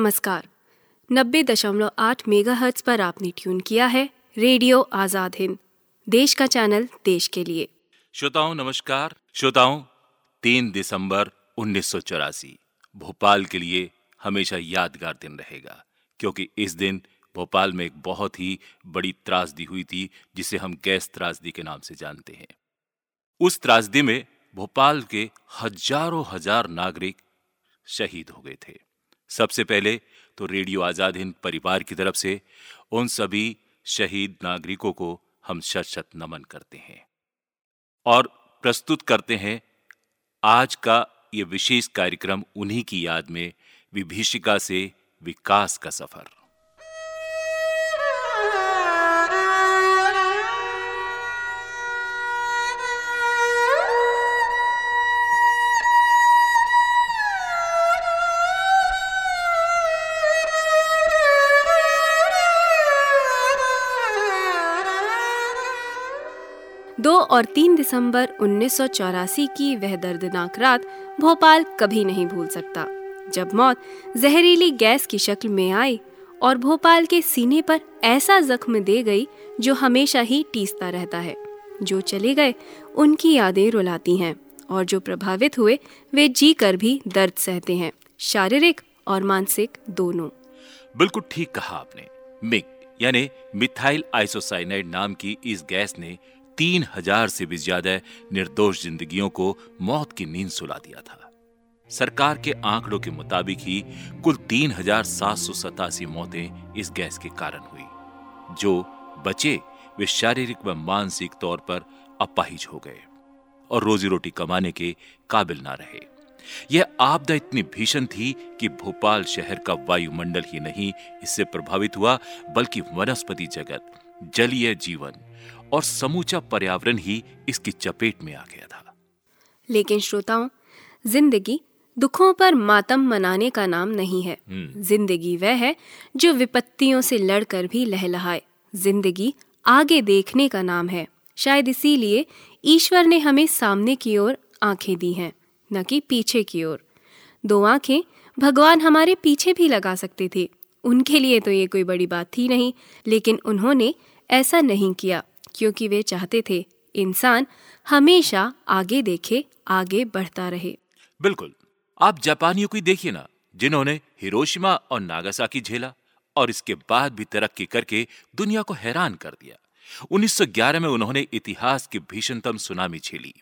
नमस्कार। नब्बे दशमलव आठ मेगा पर आपने ट्यून किया है रेडियो आज़ाद हिंद, देश का चैनल, देश के लिए। श्रोताओं, नमस्कार। श्रोताओं, तीन दिसंबर उन्नीस भोपाल के लिए हमेशा यादगार दिन रहेगा, क्योंकि इस दिन भोपाल में एक बहुत ही बड़ी त्रासदी हुई थी, जिसे हम गैस त्रासदी के नाम से जानते हैं। उस त्रासदी में भोपाल के हज़ारों हज़ार नागरिक शहीद हो गए थे। सबसे पहले तो रेडियो आज़ाद हिंद परिवार की तरफ़ से उन सभी शहीद नागरिकों को हम शत शत नमन करते हैं और प्रस्तुत करते हैं आज का ये विशेष कार्यक्रम उन्हीं की याद में विभीषिका से विकास का सफ़र। और तीन दिसंबर उन्नीस की वह दर्दनाक रात भोपाल कभी नहीं भूल सकता। जब मौत जहरीली गैस की शक्ल में आई और भोपाल के सीने पर ऐसा जख्म दे गई जो हमेशा ही टीसता रहता है, जो चले गए उनकी यादें रुलाती हैं और जो प्रभावित हुए, वे जी कर भी दर्द सहते हैं, शारीरिक और मानसिक दोनों। बिल्कुल ठीक कहा आपने। मिग, यानी मिथाइल आइसोसाइनाइड नाम की इस गैस ने तीन हज़ार से भी ज़्यादा निर्दोष जिंदगियों को मौत की नींद सुला दिया था। सरकार के आंकड़ों के मुताबिक ही कुल तीन हज़ार सात सौ सतासी मौतें इस गैस के कारण हुई, जो बचे वे शारीरिक व मानसिक तौर पर अपाहिज हो गए और रोजी रोटी कमाने के काबिल ना रहे। यह आपदा इतनी भीषण थी कि भोपाल शहर का वायुमंडल ही नहीं इससे प्रभावित हुआ, बल्कि वनस्पति जगत, जलीय जीवन। और समूचा पर्यावरण ही इसकी चपेट में आ गया था। लेकिन श्रोताओं ज़िंदगी दुखों पर मातम मनाने का नाम नहीं है। ज़िंदगी वह है जो विपत्तियों से लड़कर भी लहलहाए। ज़िंदगी आगे देखने का नाम है। शायद इसीलिए ईश्वर ने हमें सामने की ओर आँखें दी हैं न कि पीछे की ओर। दो आँखें भगवान हमारे पीछे भी लगा सकते थे। उनके लिए तो ये कोई बड़ी बात थी नहीं लेकिन उन्होंने ऐसा नहीं किया। क्योंकि वे चाहते थे इंसान हमेशा आगे देखे, आगे बढ़ता रहे। बिल्कुल। आप जापानियों को देखिए ना, जिन्होंने हिरोशिमा और नागासाकी झेला और इसके बाद भी तरक्की करके दुनिया को हैरान कर दिया। 1911 में उन्होंने इतिहास की भीषणतम सुनामी झेली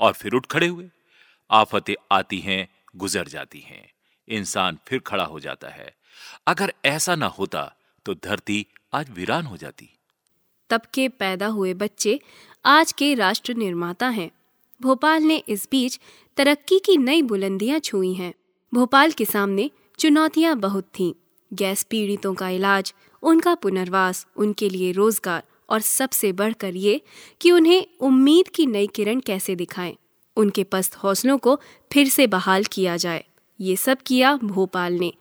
और फिर उठ खड़े हुए। आफतें आती हैं, गुजर जाती हैं। इंसान फिर खड़ा हो जाता है। अगर ऐसा ना होता तो धरती आज वीरान हो जाती। तब के पैदा हुए बच्चे आज के राष्ट्र निर्माता हैं। भोपाल ने इस बीच तरक्की की नई बुलंदियाँ छुई हैं। भोपाल के सामने चुनौतियाँ बहुत थीं। गैस पीड़ितों का इलाज, उनका पुनर्वास, उनके लिए रोज़गार और सबसे बढ़कर ये कि उन्हें उम्मीद की नई किरण कैसे दिखाएँ। उनके पस्त हौसलों को फिर से बहाल किया जाए। ये सब किया भोपाल ने,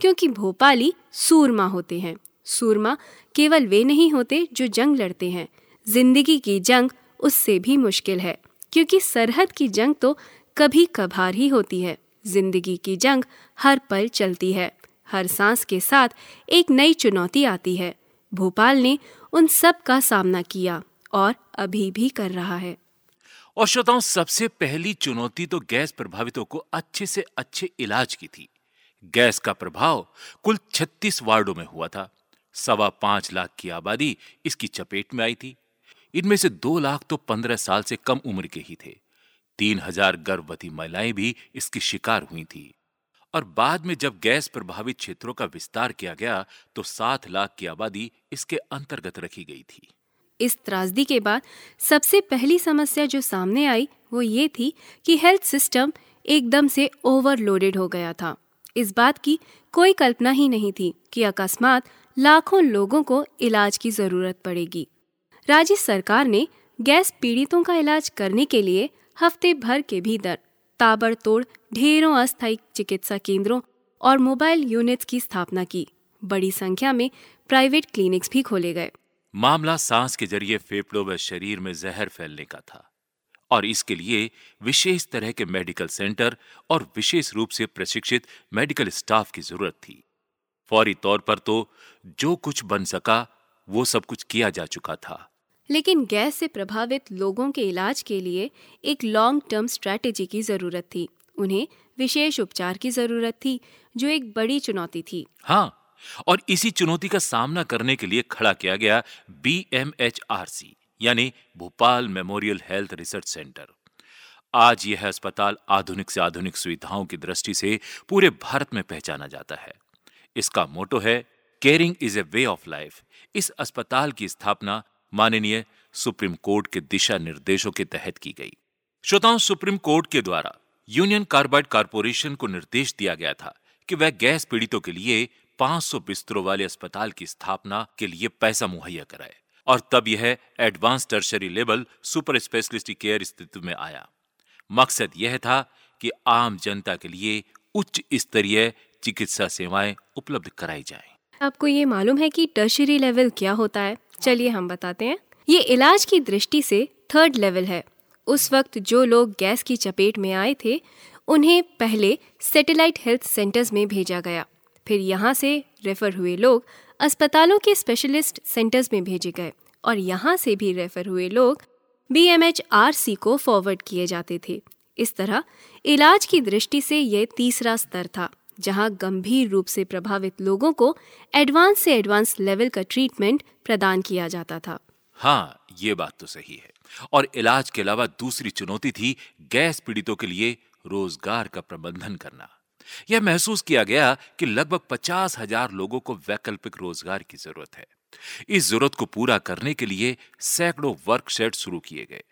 क्योंकि भोपाली सूरमा होते हैं। सूरमा केवल वे नहीं होते जो जंग लड़ते हैं। ज़िंदगी की जंग उससे भी मुश्किल है, क्योंकि सरहद की जंग तो कभी कभार ही होती है। ज़िंदगी की जंग हर पल चलती है, हर सांस के साथ एक नई चुनौती आती है। भोपाल ने उन सब का सामना किया और अभी भी कर रहा है। और श्रोताओं सबसे पहली चुनौती तो गैस प्रभावितों को अच्छे से अच्छे इलाज की थी। गैस का प्रभाव कुल 36 वार्डों में हुआ था। सवा पाँच लाख की आबादी इसकी चपेट में आई थी। इनमें से दो लाख तो पंद्रह साल से कम उम्र के ही थे। तीन हज़ार गर्भवती महिलाएँ भी इसकी शिकार हुई थी। और बाद में जब गैस प्रभावित क्षेत्रों का विस्तार किया गया तो सात लाख की आबादी इसके अंतर्गत रखी गई थी। इस त्रासदी के बाद सबसे पहली समस्या जो सामने आई, वो ये थी कि हेल्थ सिस्टम एकदम से ओवरलोडेड हो गया था। इस बात की कोई कल्पना ही नहीं थी कि अकस्मात लाखों लोगों को इलाज की ज़रूरत पड़ेगी। राज्य सरकार ने गैस पीड़ितों का इलाज करने के लिए हफ़्ते भर के भीतर ताबड़तोड़ ढेरों अस्थायी चिकित्सा केंद्रों और मोबाइल यूनिट्स की स्थापना की। बड़ी संख्या में प्राइवेट क्लिनिक्स भी खोले गए। मामला सांस के ज़रिए फेफड़ों व शरीर में जहर फैलने का था और इसके लिए विशेष तरह के मेडिकल सेंटर और विशेष रूप से प्रशिक्षित मेडिकल स्टाफ की ज़रूरत थी। फौरी तौर पर तो जो कुछ बन सका वो सब कुछ किया जा चुका था। लेकिन गैस से प्रभावित लोगों के इलाज के लिए एक लॉन्ग टर्म स्ट्रैटेजी की ज़रूरत थी। उन्हें विशेष उपचार की ज़रूरत थी जो एक बड़ी चुनौती थी। हाँ और इसी चुनौती का सामना करने के लिए खड़ा किया गया B M H R C यानी Bhopal Memorial Health Research Centre. आज यह अस्पताल आधुनिक से आधुनिक सुविधाओं की दृष्टि से पूरे भारत में पहचाना जाता है। इसका मोटो है caring is a way of life इस अस्पताल की स्थापना माननीय सुप्रीम कोर्ट के दिशा निर्देशों के तहत की गई। श्रोताओं, सुप्रीम कोर्ट के द्वारा यूनियन कार्बाइड कारपोरेशन को निर्देश दिया गया था कि वह गैस पीड़ितों के लिए 500 बिस्तरों वाले अस्पताल की स्थापना के लिए पैसा मुहैया कराए और तब यह advance tertiary level super specialist care स्थिति में आया। मकसद यह था कि आम जनता के लिए उच्च स्तरीय चिकित्सा सेवाएँ उपलब्ध कराई जाएँ। आपको ये मालूम है कि टर्शरी लेवल क्या होता है? चलिए हम बताते हैं। ये इलाज की दृष्टि से थर्ड लेवल है। उस वक्त जो लोग गैस की चपेट में आए थे, उन्हें पहले सैटेलाइट हेल्थ सेंटर्स में भेजा गया। फिर यहाँ से रेफर हुए लोग अस्पतालों के स्पेशलिस्ट सेंटर्स में भेजे गए और यहाँ से भी रेफर हुए लोग बीएमएचआरसी को फॉरवर्ड किए जाते थे। इस तरह इलाज की दृष्टि से यह तीसरा स्तर था। जहाँ गंभीर रूप से प्रभावित लोगों को एडवांस से एडवांस लेवल का ट्रीटमेंट प्रदान किया जाता था। हाँ ये बात तो सही है। और इलाज के अलावा दूसरी चुनौती थी गैस पीड़ितों के लिए रोज़गार का प्रबंधन करना। यह महसूस किया गया कि लगभग पचास हज़ार लोगों को वैकल्पिक रोज़गार की ज़रूरत है। इस ज़रूरत को पूरा करने के लिए सैकड़ों वर्क शेड शुरू किए गए।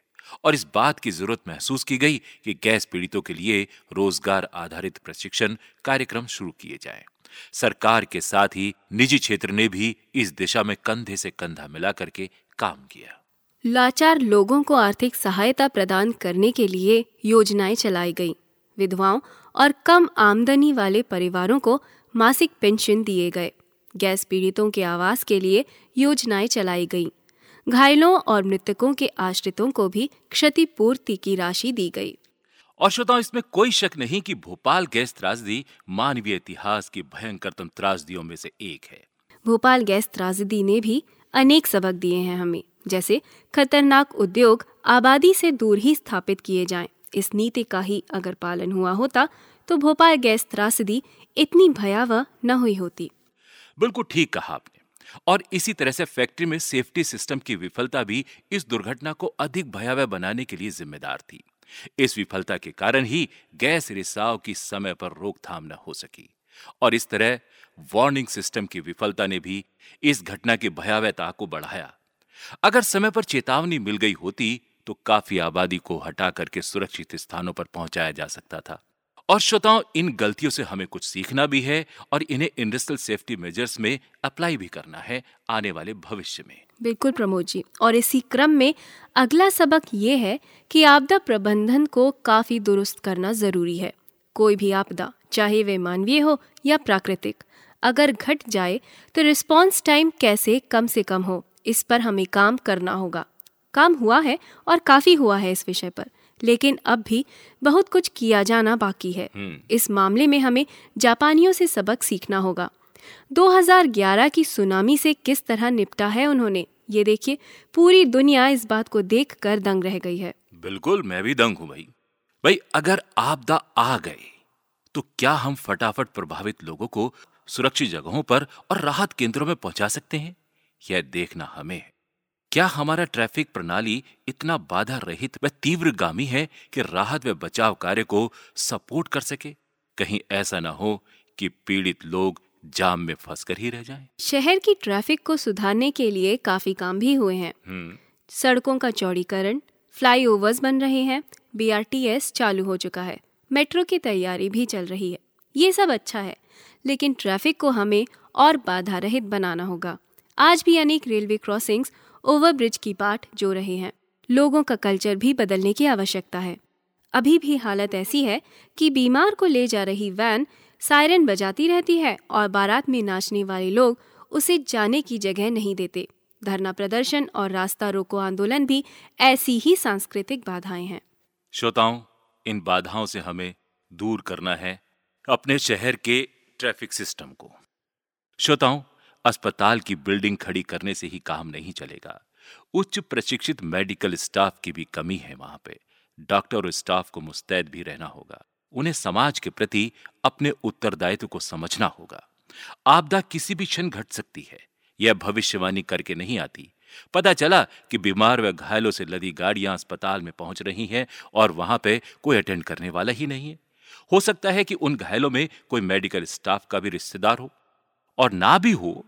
और इस बात की ज़रूरत महसूस की गई कि गैस पीड़ितों के लिए रोज़गार आधारित प्रशिक्षण कार्यक्रम शुरू किए जाएँ। सरकार के साथ ही निजी क्षेत्र ने भी इस दिशा में कंधे से कंधा मिला करके काम किया लाचार लोगों को आर्थिक सहायता प्रदान करने के लिए योजनाएँ चलाई गईं। विधवाओं और कम आमदनी वाले परिवारों को मासिक पेंशन दिए गए गैस पीड़ितों के आवास के लिए योजनाएँ चलाई गईं। घायलों और मृतकों के आश्रितों को भी क्षतिपूर्ति की राशि दी गई। और श्रोताओं इसमें कोई शक नहीं कि भोपाल गैस त्रासदी मानवीय इतिहास की भयंकरतम त्रासदियों में से एक है। भोपाल गैस त्रासदी ने भी अनेक सबक दिए हैं हमें जैसे खतरनाक उद्योग आबादी से दूर ही स्थापित किए जाएँ। इस नीति का ही अगर पालन हुआ होता तो भोपाल गैस त्रासदी इतनी भयावह न हुई होती। बिल्कुल ठीक कहा आपने। और इसी तरह से फैक्ट्री में सेफ्टी सिस्टम की विफलता भी इस दुर्घटना को अधिक भयावह बनाने के लिए जिम्मेदार थी। इस विफलता के कारण ही गैस रिसाव की समय पर रोकथाम न हो सकी। और इस तरह वार्निंग सिस्टम की विफलता ने भी इस घटना की भयावहता को बढ़ाया। अगर समय पर चेतावनी मिल गई होती तो काफ़ी आबादी को हटा करके सुरक्षित स्थानों पर पहुँचाया जा सकता था। और श्रोताओं, इन गलतियों से हमें कुछ सीखना भी है और इन्हें इंडस्ट्रियल सेफ्टी मेजर्स में अप्लाई भी करना है आने वाले भविष्य में। बिल्कुल प्रमोद जी, और इसी क्रम में अगला सबक ये है कि आपदा प्रबंधन को काफ़ी दुरुस्त करना ज़रूरी है। कोई भी आपदा, चाहे वे मानवीय हो या प्राकृतिक, अगर घट जाए तो रिस्पॉन्स टाइम कैसे कम से कम हो, इस पर हमें काम करना होगा। काम हुआ है और काफ़ी हुआ है इस विषय पर। लेकिन अब भी बहुत कुछ किया जाना बाकी है। हम्म। इस मामले में हमें जापानियों से सबक सीखना होगा। 2011 की सुनामी से किस तरह निपटा है उन्होंने ये देखिए पूरी दुनिया इस बात को देख कर दंग रह गई है। बिल्कुल मैं भी दंग हूँ भाई। भाई अगर आपदा आ गए तो क्या हम फटाफट प्रभावित लोगों को सुरक्षित जगहों पर और राहत केंद्रों में पहुँचा सकते हैं? यह देखना हमें है। क्या हमारा ट्रैफ़िक प्रणाली इतना बाधा रहित व तीव्रगामी है कि राहत व बचाव कार्य को सपोर्ट कर सके? कहीं ऐसा ना हो कि पीड़ित लोग जाम में फंसकर ही रह जाएँ। शहर की ट्रैफ़िक को सुधारने के लिए काफ़ी काम भी हुए हैं। हम्म। सड़कों का चौड़ीकरण फ्लाईओवर्स बन रहे हैं बीआरटीएस चालू हो चुका है मेट्रो की तैयारी भी चल रही है। ये सब अच्छा है लेकिन ट्रैफ़िक को हमें और बाधा रहित बनाना होगा। आज भी अनेक रेलवे क्रॉसिंग्स ओवरब्रिज की बाट जो रहे हैं। लोगों का कल्चर भी बदलने की आवश्यकता है। अभी भी हालत ऐसी है कि बीमार को ले जा रही वैन सायरन बजाती रहती है और बारात में नाचने वाले लोग उसे जाने की जगह नहीं देते। धरना प्रदर्शन और रास्ता रोको आंदोलन भी ऐसी ही सांस्कृतिक बाधाएँ हैं। श्रोताओं, इन बाधाओं से हमें दूर करना है अपने शहर के ट्रैफ़िक सिस्टम को। श्रोताओं अस्पताल की बिल्डिंग खड़ी करने से ही काम नहीं चलेगा। उच्च प्रशिक्षित मेडिकल स्टाफ की भी कमी है वहाँ पे। डॉक्टर और स्टाफ को मुस्तैद भी रहना होगा। उन्हें समाज के प्रति अपने उत्तरदायित्व को समझना होगा। आपदा किसी भी क्षण घट सकती है। यह भविष्यवाणी करके नहीं आती। पता चला कि बीमार व घायलों से लदी गाड़ियाँ अस्पताल में पहुँच रही हैं और वहाँ पे कोई अटेंड करने वाला ही नहीं है। हो सकता है कि उन घायलों में कोई मेडिकल स्टाफ का भी रिश्तेदार हो और ना भी हो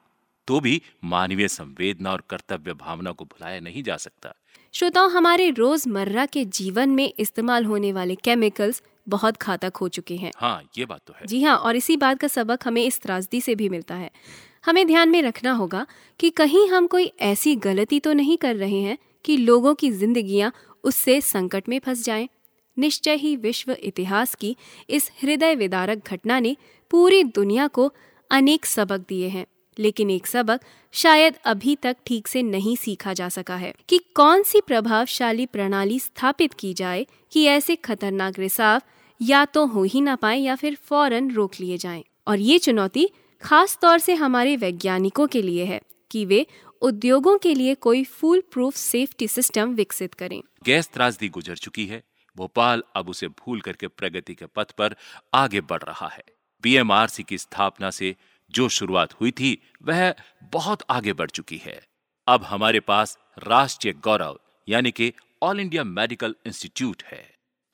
तो भी मानवीय संवेदना और कर्तव्य भावना को भुलाया नहीं जा सकता। श्रोताओं हमारे रोज़मर्रा के जीवन में इस्तेमाल होने वाले केमिकल्स बहुत घातक हो चुके हैं। हाँ ये बात तो है। जी हाँ और इसी बात का सबक हमें इस त्रासदी से भी मिलता है। हमें ध्यान में रखना होगा कि कहीं हम कोई ऐसी गलती तो नहीं कर रहे हैं कि लोगों की जिंदगियाँ उससे संकट में फंस जाएँ। निश्चय ही विश्व इतिहास की इस हृदय विदारक घटना ने पूरी दुनिया को अनेक सबक दिए हैं। लेकिन एक सबक शायद अभी तक ठीक से नहीं सीखा जा सका है कि कौन सी प्रभावशाली प्रणाली स्थापित की जाए कि ऐसे खतरनाक रिसाव या तो हो ही ना पाए या फिर फ़ौरन रोक लिए जाएँ। और ये चुनौती खास तौर से हमारे वैज्ञानिकों के लिए है कि वे उद्योगों के लिए कोई फुल प्रूफ सेफ्टी सिस्टम विकसित करें। गैस त्रासदी गुजर चुकी है। भोपाल अब उसे भूल करके प्रगति के पथ पर आगे बढ़ रहा है। बीएमआरसी की स्थापना से जो शुरुआत हुई थी वह बहुत आगे बढ़ चुकी है। अब हमारे पास राष्ट्रीय गौरव यानी कि ऑल इंडिया मेडिकल इंस्टीट्यूट है।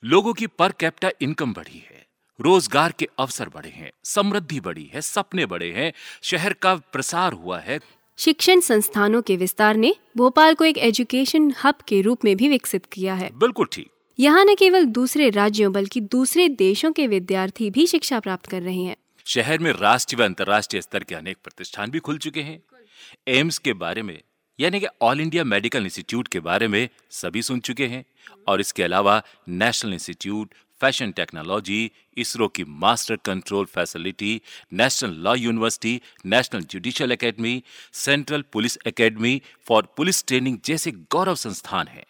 लोगों की पर कैपिटा इनकम बढ़ी है रोज़गार के अवसर बढ़े हैं समृद्धि बढ़ी है सपने बढ़े हैं शहर का प्रसार हुआ है। शिक्षण संस्थानों के विस्तार ने भोपाल को एक एजुकेशन हब के रूप में भी विकसित किया है। बिल्कुल ठीक। यहाँ न केवल दूसरे राज्यों बल्कि दूसरे देशों के विद्यार्थी भी शिक्षा प्राप्त कर रहे हैं। शहर में राष्ट्रीय व अंतर्राष्ट्रीय स्तर के अनेक प्रतिष्ठान भी खुल चुके हैं। एम्स के बारे में, यानी कि ऑल इंडिया मेडिकल इंस्टीट्यूट के बारे में सभी सुन चुके हैं और इसके अलावा national institute, fashion technology, ISRO की master control facility, national law university, national judicial academy, central police academy for police training जैसे गौरव संस्थान हैं।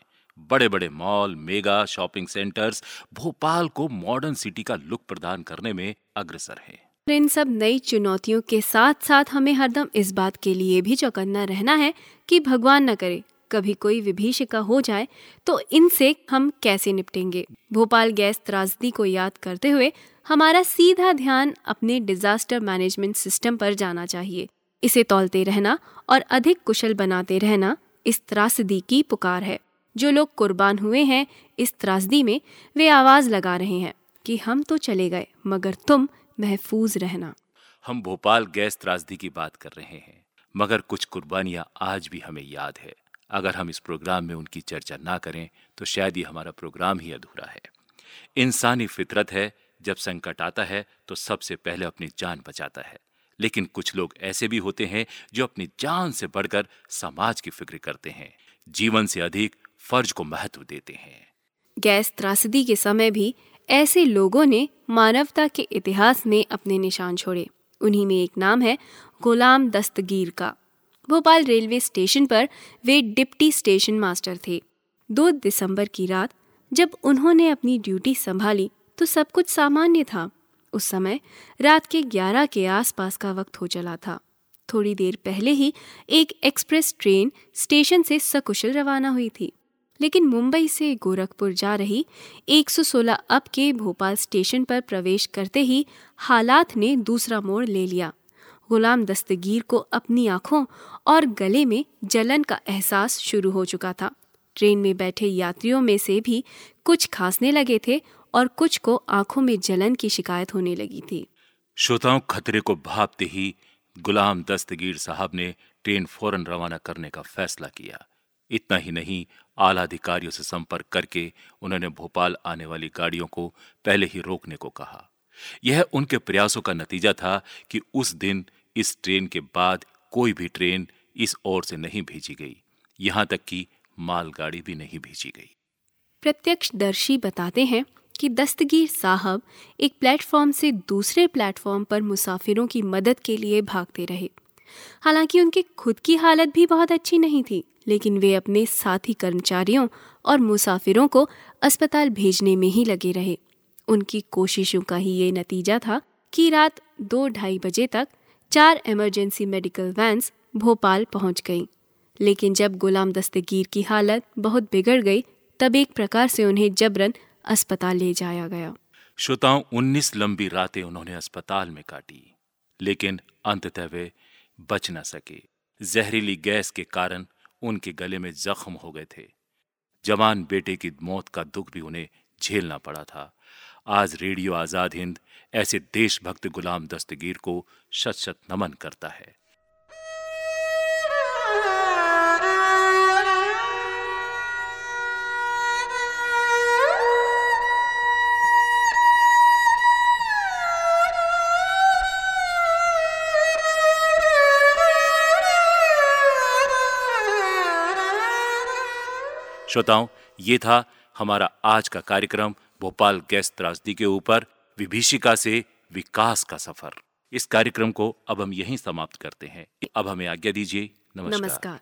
बड़े बड़े mall, mega shopping centres, Bhopal को मॉडर्न सिटी का लुक प्रदान करने में अग्रसर हैं। इन सब नई चुनौतियों के साथ साथ हमें हरदम इस बात के लिए भी चौकन्ना रहना है कि भगवान न करे, कभी कोई विभीषिका हो जाए तो इनसे हम कैसे निपटेंगे? भोपाल गैस त्रासदी को याद करते हुए हमारा सीधा ध्यान अपने डिजास्टर मैनेजमेंट सिस्टम पर जाना चाहिए। इसे तौलते रहना और अधिक कुशल बनाते रहना इस त्रासदी की पुकार है। जो लोग कुर्बान हुए हैं इस त्रासदी में, वे आवाज़ लगा रहे हैं कि हम तो चले गए, मगर तुम महफूज रहना। हम भोपाल गैस त्रासदी की बात कर रहे हैं मगर कुछ कुर्बानियाँ आज भी हमें याद है। अगर हम इस प्रोग्राम में उनकी चर्चा ना करें तो शायद ये हमारा प्रोग्राम ही अधूरा है। इंसानी फितरत है जब संकट आता है तो सबसे पहले अपनी जान बचाता है। लेकिन कुछ लोग ऐसे भी होते हैं जो अपनी जान से बढ़कर समाज की फ़िक्र करते हैं। जीवन से अधिक फ़र्ज़ को महत्व देते हैं। गैस त्रासदी के समय भी ऐसे लोगों ने मानवता के इतिहास में अपने निशान छोड़े। उन्हीं में एक नाम है गुलाम दस्तगीर का। भोपाल रेलवे स्टेशन पर वे डिप्टी स्टेशन मास्टर थे। दो दिसंबर की रात, जब उन्होंने अपनी ड्यूटी संभाली तो सब कुछ सामान्य था। उस समय रात के 11 के आसपास का वक्त हो चला था। थोड़ी देर पहले ही एक एक्सप्रेस ट्रेन स्टेशन से सकुशल रवाना हुई थी। लेकिन मुंबई से गोरखपुर जा रही 116 अब के भोपाल स्टेशन पर प्रवेश करते ही हालात ने दूसरा मोड़ ले लिया। गुलाम दस्तगीर को अपनी आँखों और गले में जलन का एहसास शुरू हो चुका था। ट्रेन में बैठे यात्रियों में से भी कुछ खांसने लगे थे और कुछ को आँखों में जलन की शिकायत होने लगी थी। श्रोताओं, खतरे को भापते ही गुलाम दस्तगीर साहब ने ट्रेन फ़ौरन रवाना करने का फैसला किया। इतना ही नहीं आला अधिकारियों से संपर्क करके उन्होंने भोपाल आने वाली गाड़ियों को पहले ही रोकने को कहा। यह उनके प्रयासों का नतीजा था कि उस दिन इस ट्रेन के बाद कोई भी ट्रेन इस ओर से नहीं भेजी गई। यहाँ तक कि मालगाड़ी भी नहीं भेजी गई। प्रत्यक्षदर्शी बताते हैं कि दस्तगीर साहब एक प्लेटफॉर्म से दूसरे प्लेटफॉर्म पर मुसाफिरों की मदद के लिए भागते रहे। हालाँकि उनकी खुद की हालत भी बहुत अच्छी नहीं थी। लेकिन वे अपने साथी कर्मचारियों और मुसाफिरों को अस्पताल भेजने में ही लगे रहे। उनकी कोशिशों का ही ये नतीजा था कि रात दो ढाई बजे तक चार इमरजेंसी मेडिकल वैन्स भोपाल पहुँच गईं। लेकिन जब गुलाम दस्तगीर की हालत बहुत बिगड़ गई, तब एक प्रकार से उन्हें जबरन अस्पताल ले जाया गया। श्रोताओं 19 लंबी रातें उन्होंने अस्पताल में काटी, लेकिन अंततः वे बच न सके। जहरीली गैस के कारण उनके गले में जख्म हो गए थे। जवान बेटे की मौत का दुख भी उन्हें झेलना पड़ा था। आज रेडियो आज़ाद हिंद ऐसे देशभक्त गुलाम दस्तगीर को शत शत नमन करता है। श्रोताओं ये था हमारा आज का कार्यक्रम भोपाल गैस त्रासदी के ऊपर विभीषिका से विकास का सफ़र। इस कार्यक्रम को अब हम यहीं समाप्त करते हैं। अब हमें आज्ञा दीजिए। नमस्कार, नमस्कार।